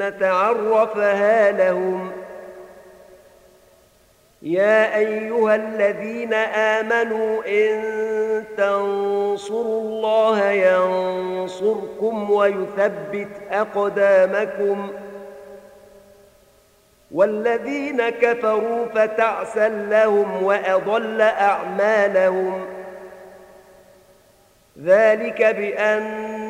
الجنة عرفها لهم. يا أيها الذين آمنوا إن تنصروا الله ينصركم ويثبت أقدامكم. والذين كفروا فتعسا لهم وأضل أعمالهم. ذلك بأن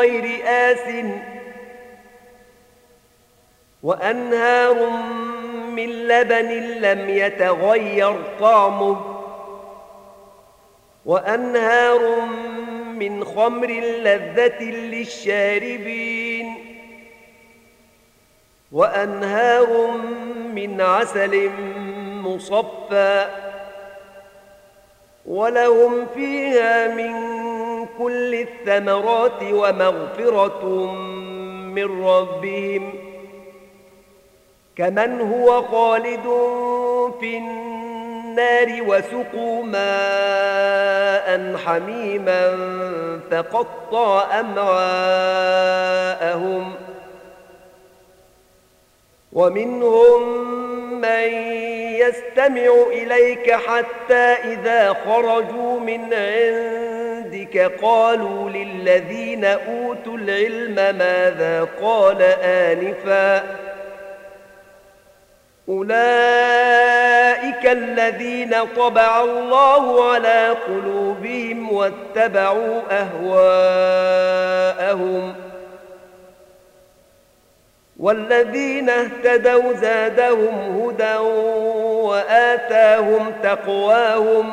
غير آس. وأنهار من لبن لم يتغير طعمه. وأنهار من خمر لذة للشاربين. وأنهار من عسل مصفى. ولهم فيها من كل الثمرات ومغفرة من ربهم كمن هو خالد في النار وسقوا ماء حميما فقطع أمعاءهم ومنهم من يستمع إليك حتى إذا خرجوا من عندك قالوا للذين أوتوا العلم ماذا قال آنفاً أولئك الذين طبع الله على قلوبهم واتبعوا أهواءهم والذين اهتدوا زادهم هدى وآتاهم تقواهم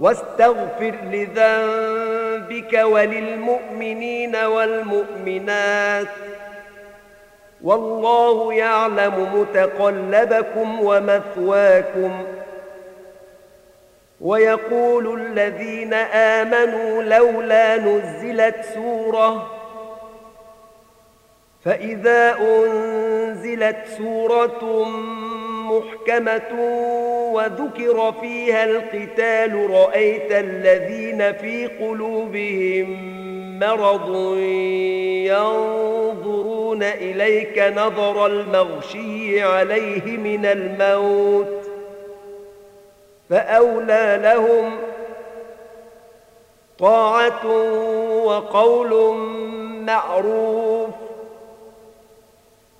واستغفر لذنبك وللمؤمنين والمؤمنات. والله يعلم متقلبكم ومثواكم. ويقول الذين آمنوا لولا نزلت سورة فإذا أنزلت سورة محكمة وذكر فيها القتال رأيت الذين في قلوبهم مرض ينظرون إليك نظر المغشي عليه من الموت فأولى لهم طاعة وقول معروف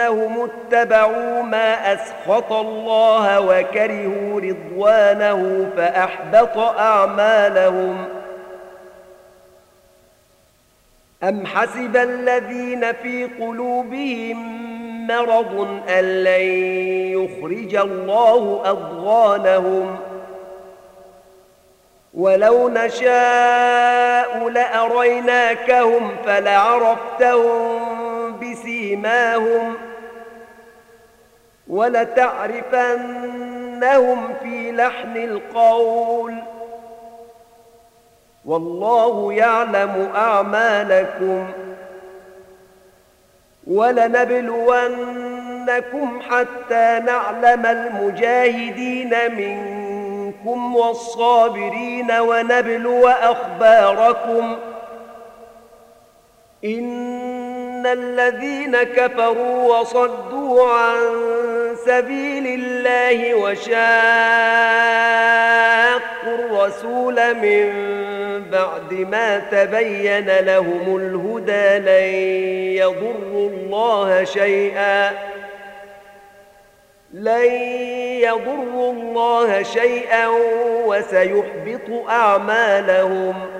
أنهم اتبعوا ما أسخط الله وكرهوا رضوانه فأحبط أعمالهم. أم حسب الذين في قلوبهم مرض أن لن يخرج الله أضغانهم؟ ولو نشاء لأريناكهم فلعرفتهم بسيماهم ۖ. ولتعرفنهم في لحن القول. والله يعلم أعمالكم ولنبلونكم حتى نعلم المجاهدين منكم والصابرين ونبلو أخباركم. إن الذين كفروا وصدوا عن سبيل الله وشاقوا الرسول من بعد ما تبين لهم الهدى لن يضروا الله شيئا لن يضروا الله شيئا وسيحبط أعمالهم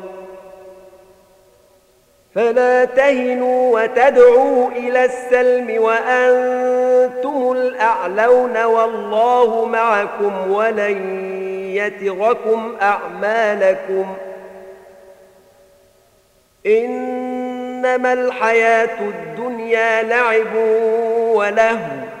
فلا تهنوا وتدعوا إلى السلم وأنتم الأعلون والله معكم ولن يتركم أعمالكم. إنما الحياة الدنيا لعب ولهو.